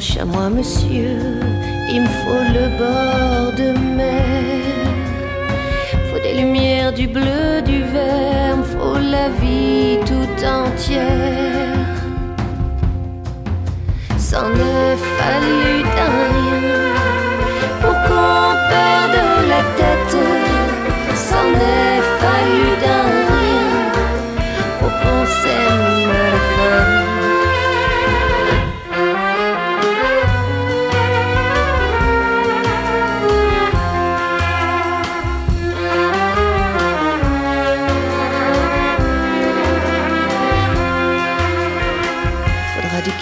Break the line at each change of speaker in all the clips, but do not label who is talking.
à moi, monsieur, il me faut le bord de mer. Faut des lumières, du bleu, du vert, me faut la vie tout entière. S'en est fallu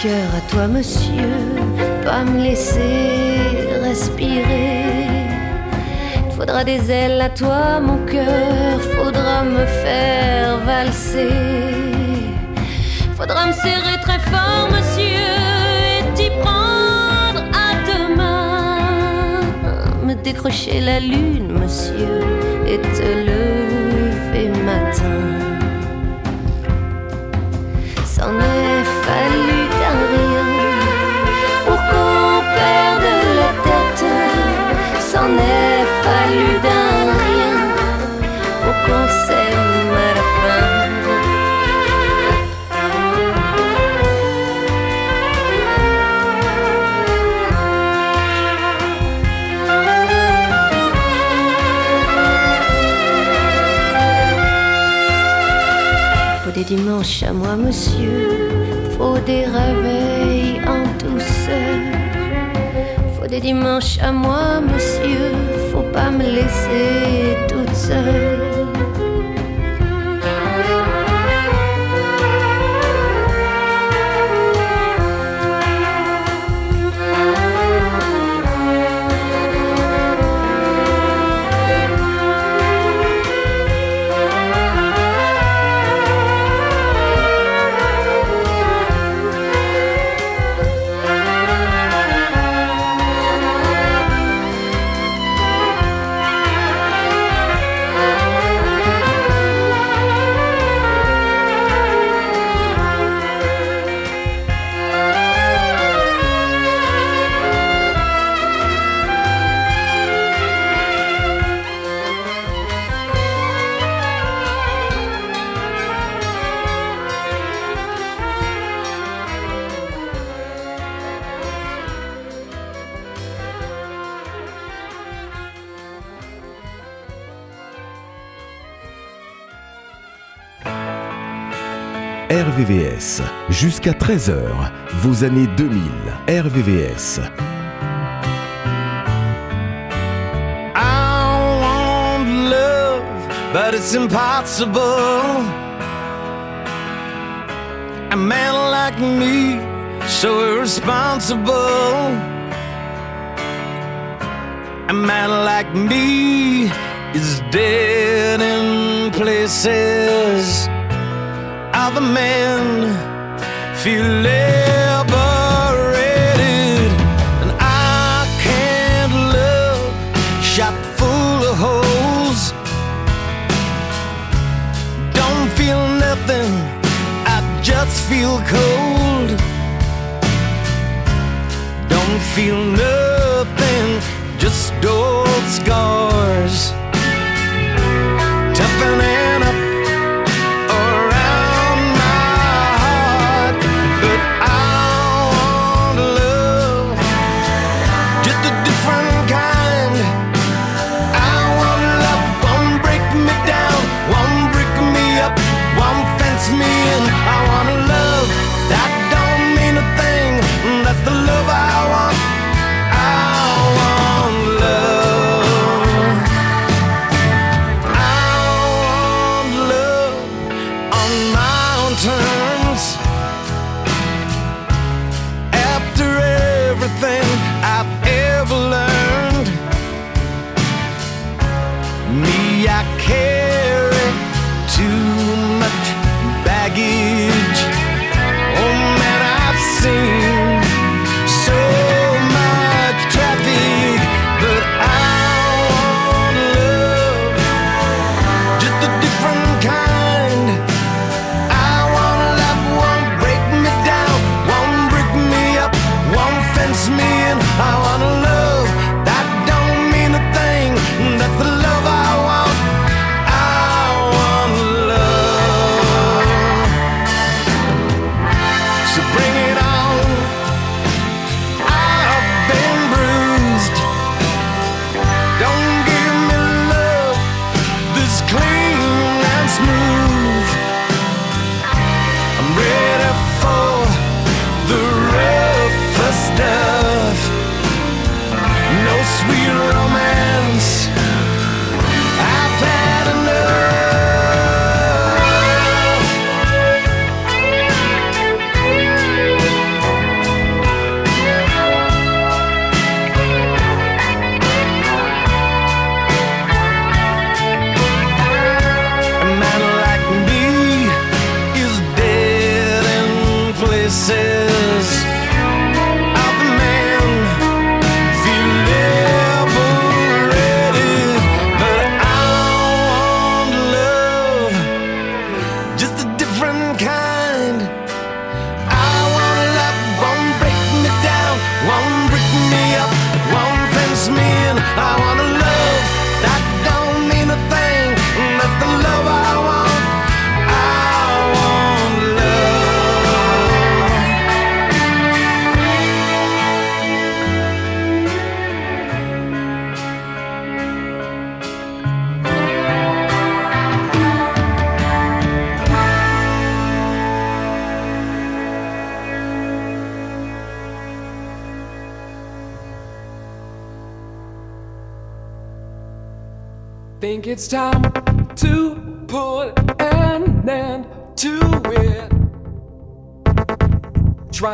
cœur à toi, monsieur, pas me laisser respirer. Faudra des ailes à toi, mon cœur, faudra me faire valser. Faudra me serrer très fort, monsieur, et t'y prendre à demain. Me décrocher la lune, monsieur, et te lever matin. dimanche à moi, monsieur. Faut des réveils en douceur. Faut des dimanches à moi, monsieur. Faut pas me laisser toute seule. RVVS. Jusqu'à 13h, vos années 2000, RVVS. I want love, but it's impossible. A man like me, so irresponsible. A man like me is dead in places. of a
man feeling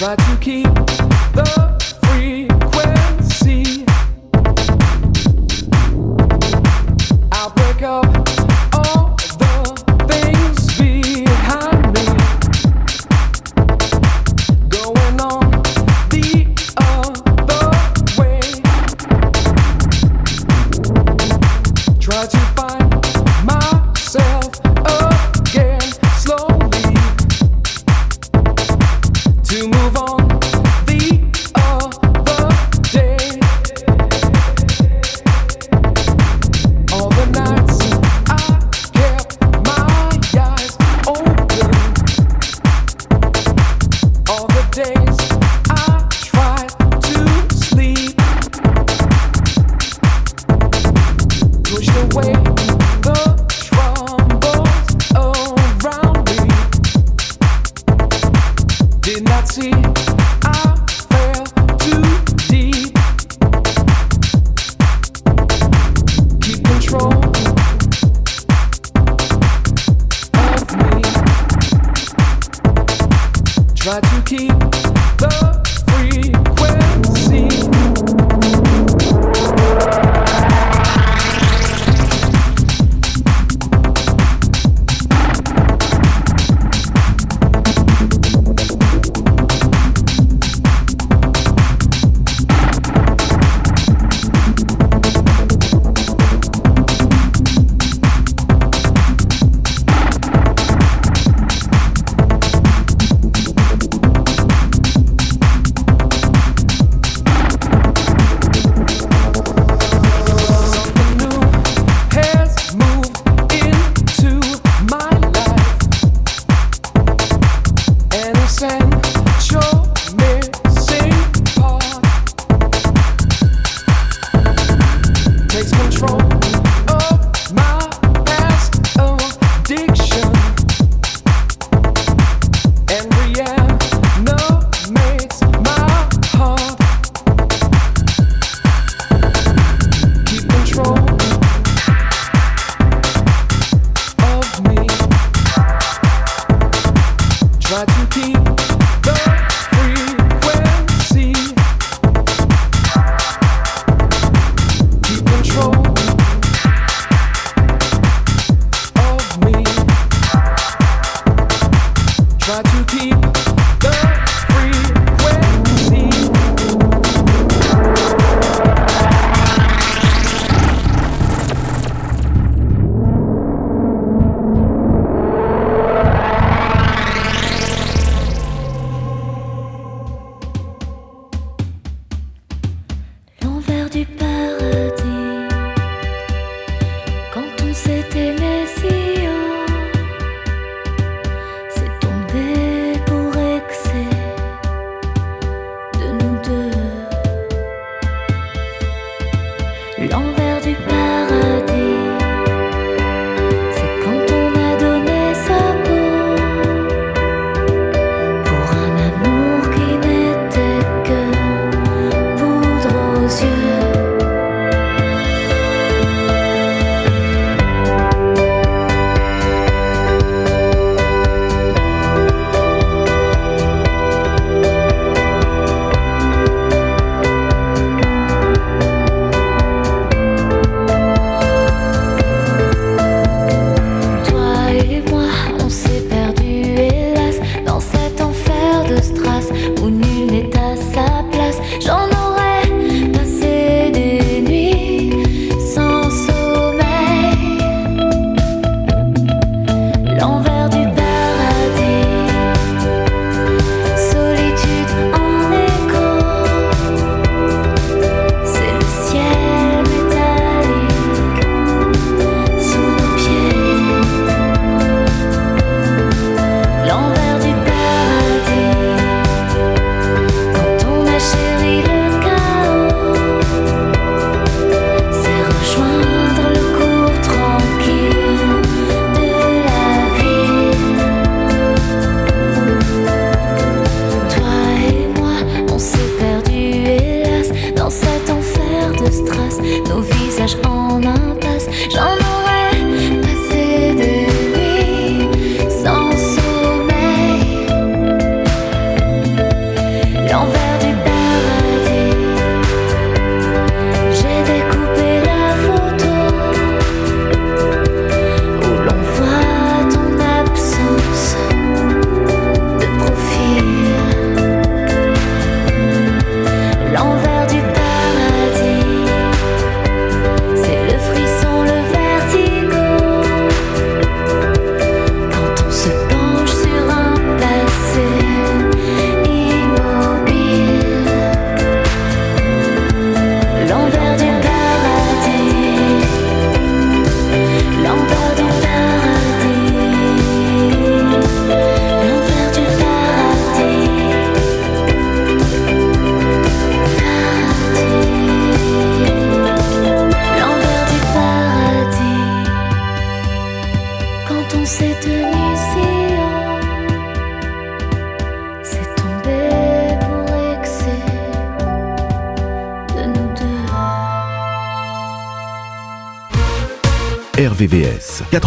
But you keep the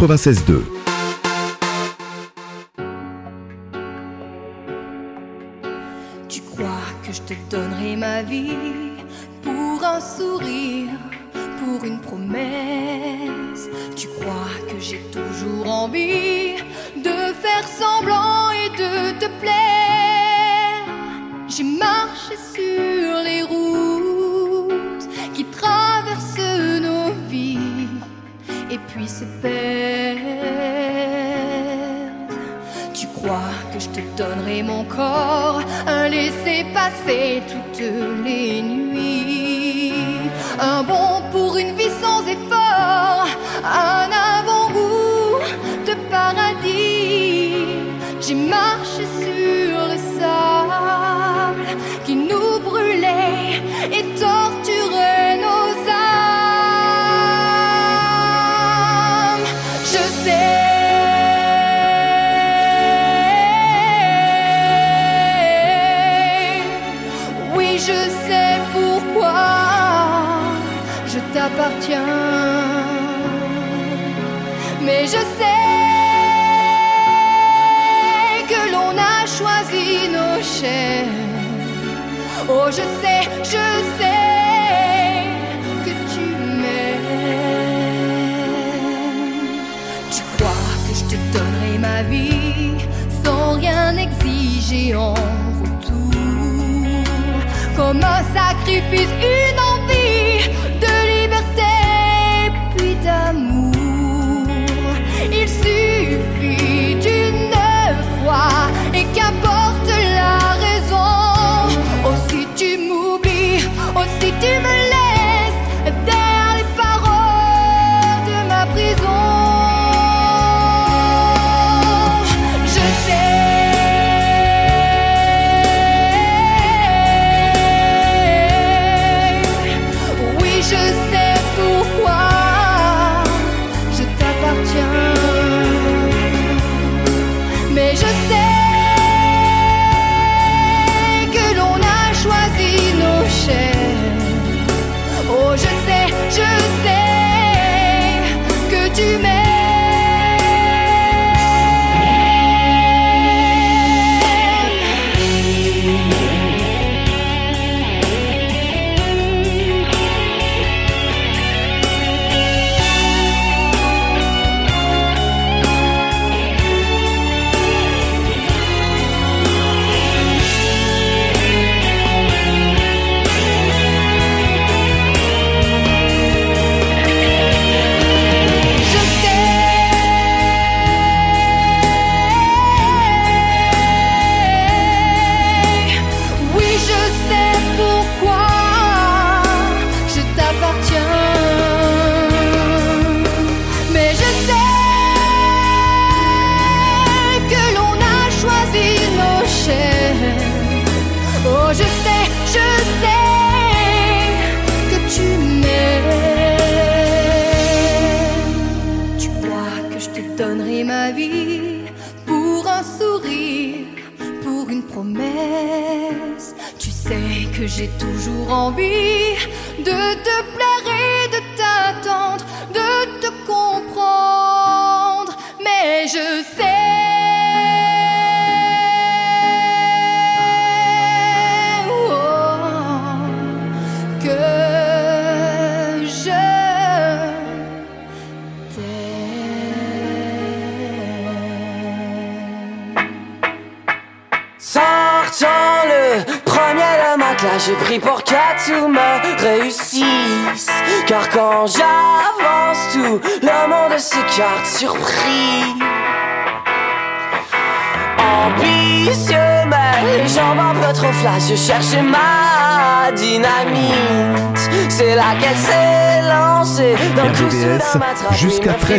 96.2.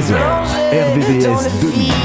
13h.
plonger
RVVS
dans le
2000.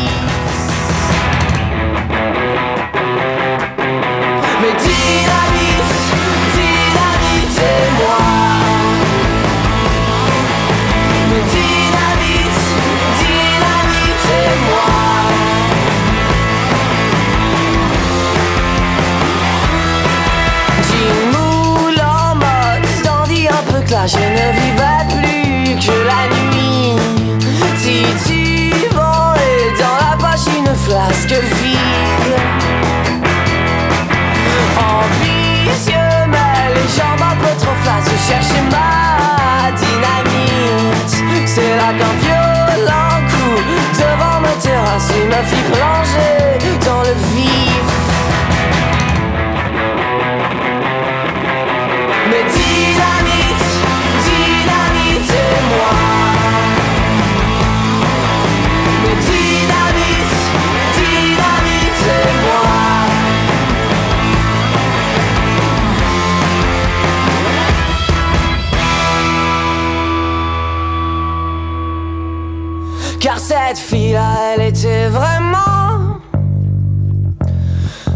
là, elle était vraiment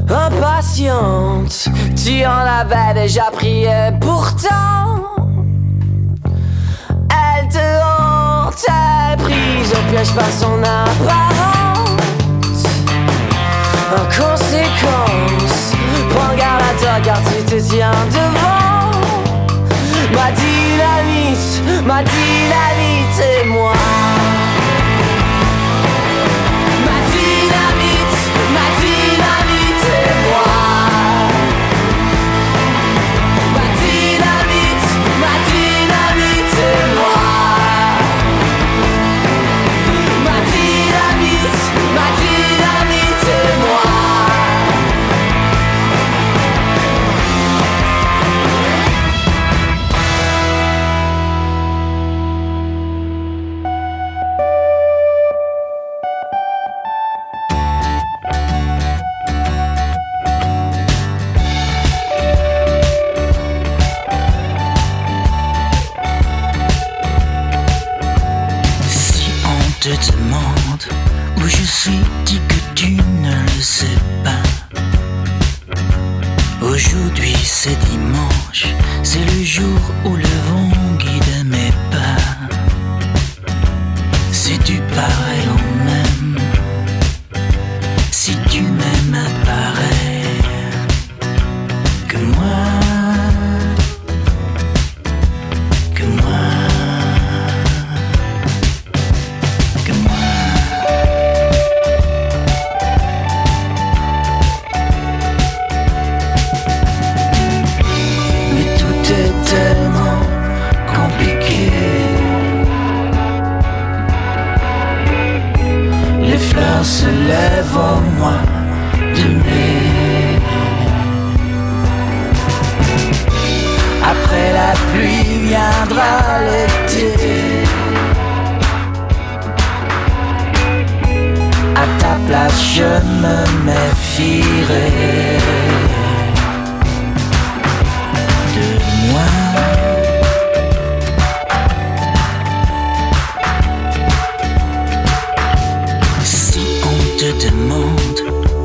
impatiente. Tu en avais déjà prié pourtant. Elle te hantait, prise au piège par son apparence. En conséquence, prends garde à toi car tu te tiens devant. Ma dynamite, ma dynamite et moi.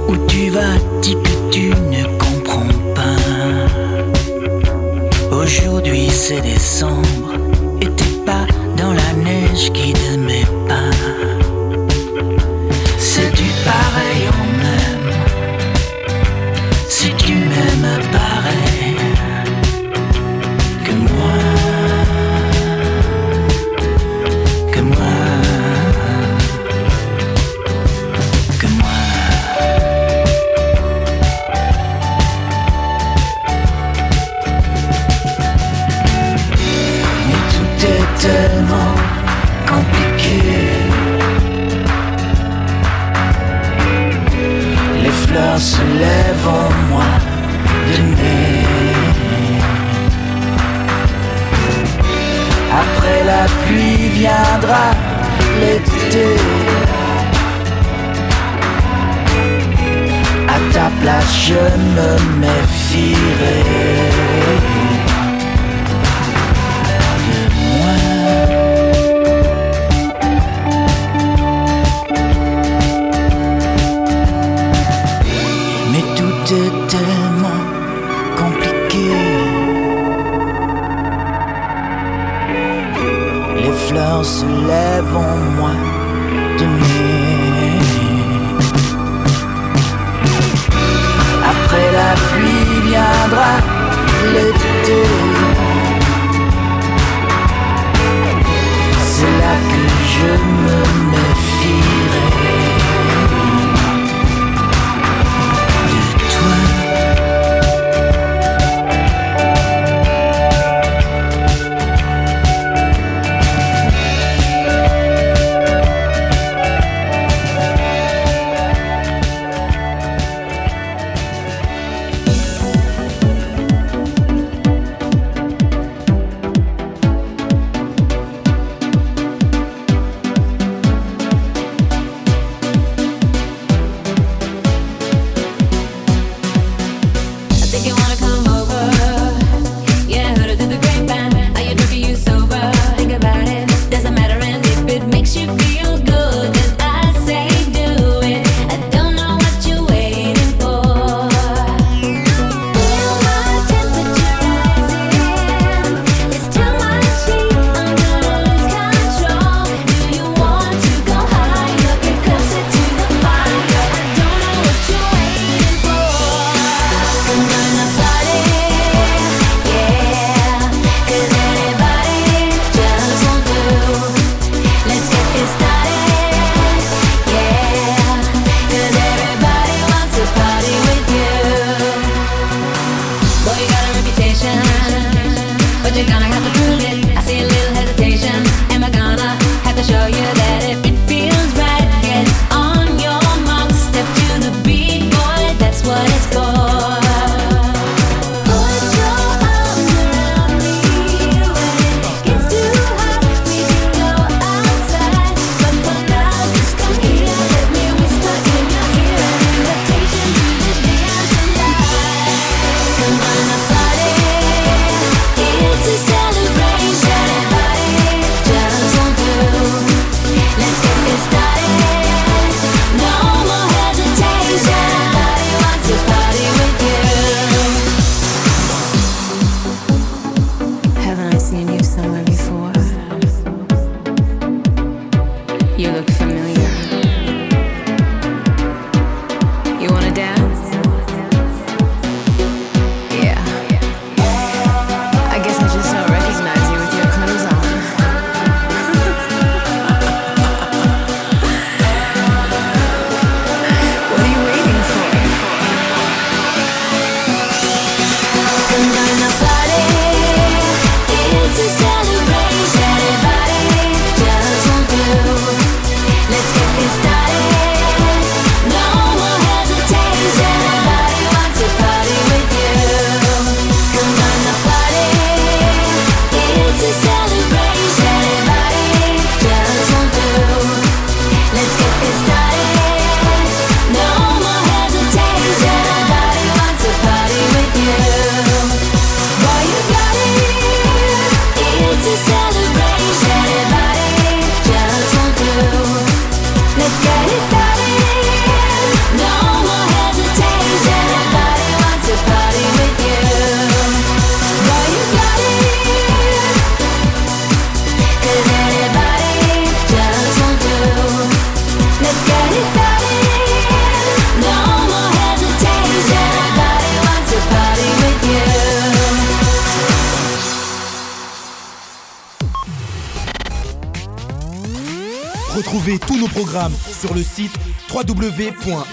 où tu vas, dis que tu ne comprends pas. Aujourd'hui c'est décembre et t'es pas dans la neige qui ne met pas.
Le site www.rvvs.fr.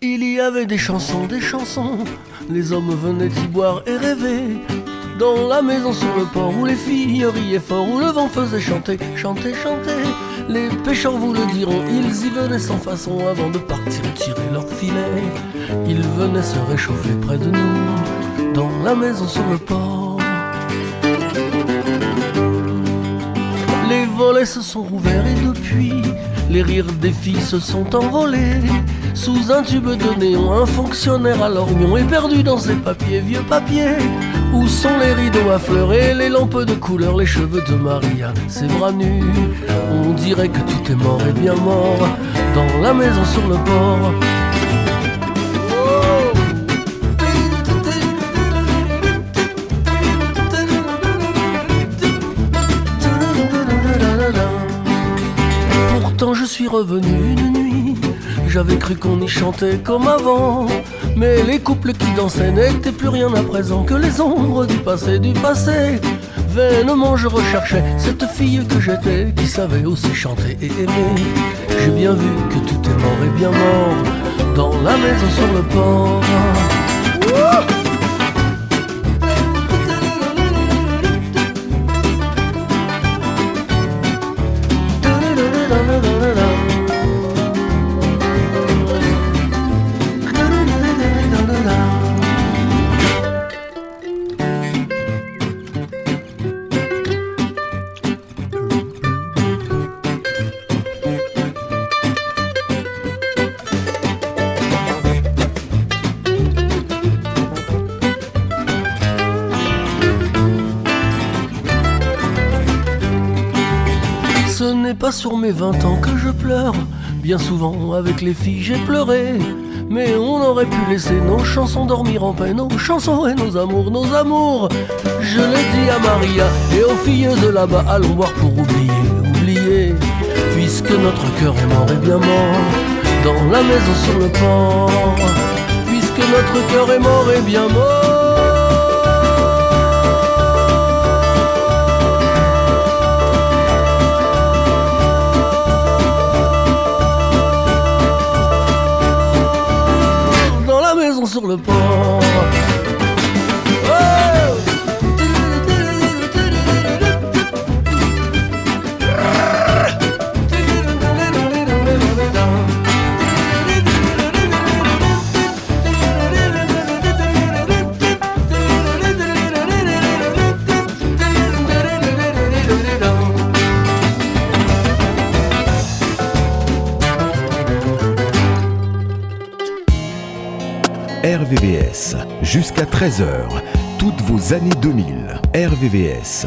Il y avait des chansons, des chansons. Les hommes venaient y boire et rêver. Dans la maison sur le port où les filles riaient fort, où le vent faisait chanter, chanter, chanter. Les pêcheurs vous le diront, ils y venaient sans façon avant de partir tirer leur filet. Ils venaient se réchauffer près de nous, dans la maison sur le port. Volets se sont rouverts et depuis, les rires des filles se sont envolés. Sous un tube de néon, un fonctionnaire à lorgnon est perdu dans ses papiers, vieux papiers. Où sont les rideaux à fleurs les lampes de couleur, les cheveux de Maria, ses bras nus? On dirait que tout est mort et bien mort dans la maison sur le port. Suis revenu une nuit, j'avais cru qu'on y chantait comme avant. Mais les couples qui dansaient n'étaient plus rien à présent que les ombres du passé, du passé. Vainement je recherchais cette fille que j'étais, qui savait aussi chanter et aimer. J'ai bien vu que tout est mort et bien mort dans la maison sur le port. Sur mes 20 ans que je pleure. Bien souvent, avec les filles, j'ai pleuré. Mais on aurait pu laisser nos chansons dormir en paix, nos chansons et nos amours, nos amours. Je l'ai dit à Maria et aux filles de là-bas, allons boire pour oublier, oublier. Puisque notre cœur est mort et bien mort dans la maison sur le port. Puisque notre cœur est mort et bien mort. Sur le port.
RVVS, jusqu'à 13h, toutes vos années 2000. RVVS,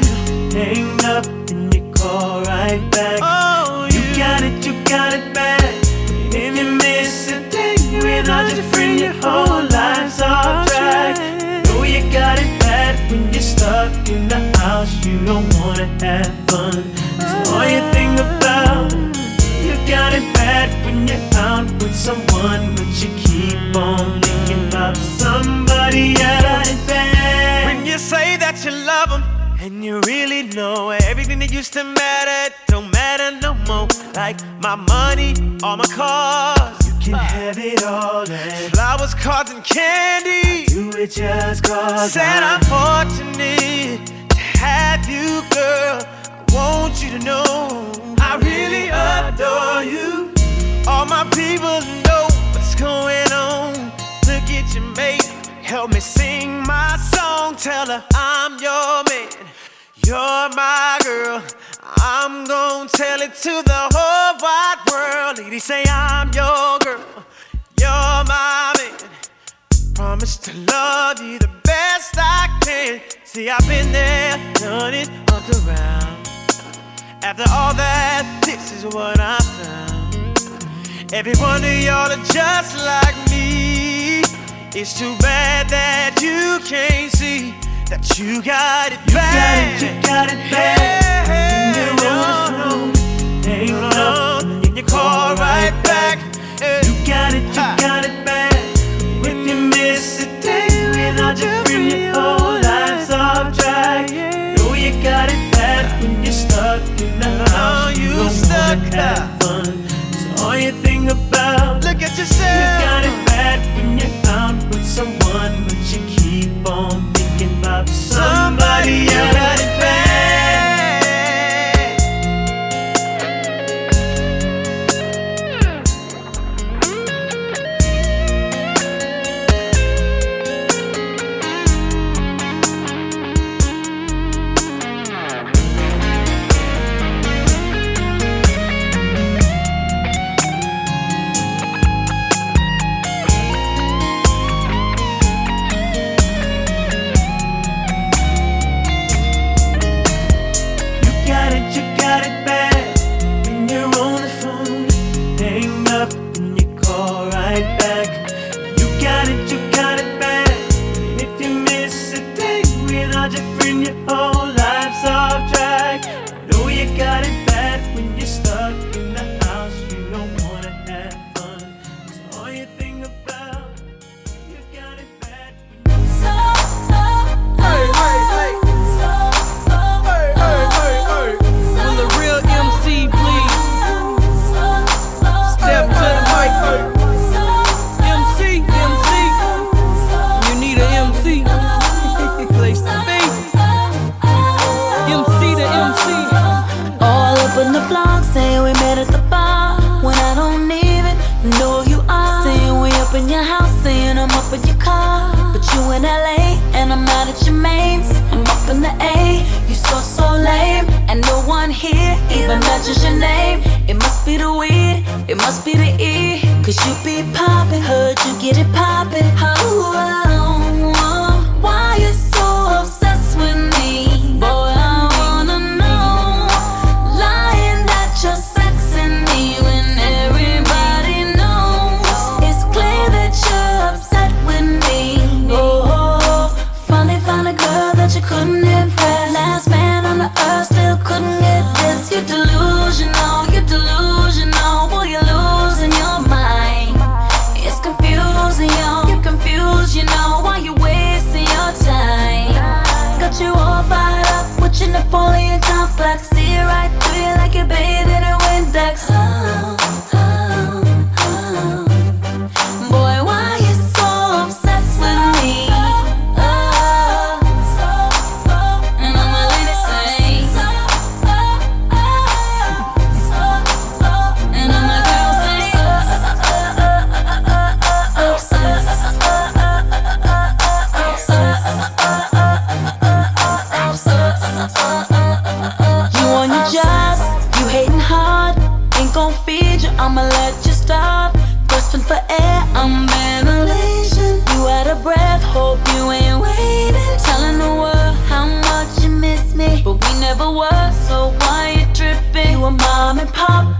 hang up and you call right back. Oh, you, got it, you got it bad. If you miss a day without your friend, your whole life's off track. Know you got it bad when you're stuck in the house. You don't wanna have fun. That's all you think about. You got it bad when you're out with someone, but you keep on thinking about somebody else. And you really know everything that used to matter don't matter no more. Like my money, all my cars. You can ah. have it all, and flowers, cards, and candy. Do it just cause Said I'm fortunate to have you, girl. I want
want you to know I really adore you. All my people know what's going on. Look at your mate, help me sing my song. Tell her I'm your man, you're my girl. I'm gonna tell it to the whole wide world. Lady, say I'm your girl, you're my man. Promise to love you the best I can. See, I've been there, done it, up around. After all that, this is what I found. Every one of y'all are just like me. It's too bad that you can't see that you got it
You
bad.
got it, you got it bad. When you're on the phone, hang
no,
up,
no, and you uh, call right back.
You got it, you
Ha.
got it bad. If you miss a day without your friend, your whole life's off track. Know you got it bad when you're stuck in the oh, house.
you
don't
stuck.
wanna have fun. So all you think about.
Look at yourself.
You got it bad when you're out with someone, but you keep on Maria. A, you so
so lame. And no one here even mentions your name. It must be the weed, it must be the E. Cause you be poppin', heard you get it poppin'. Oh, oh,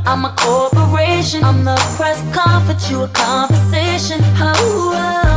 I'm a corporation. I'm the press conference, you a conversation. Oh, oh,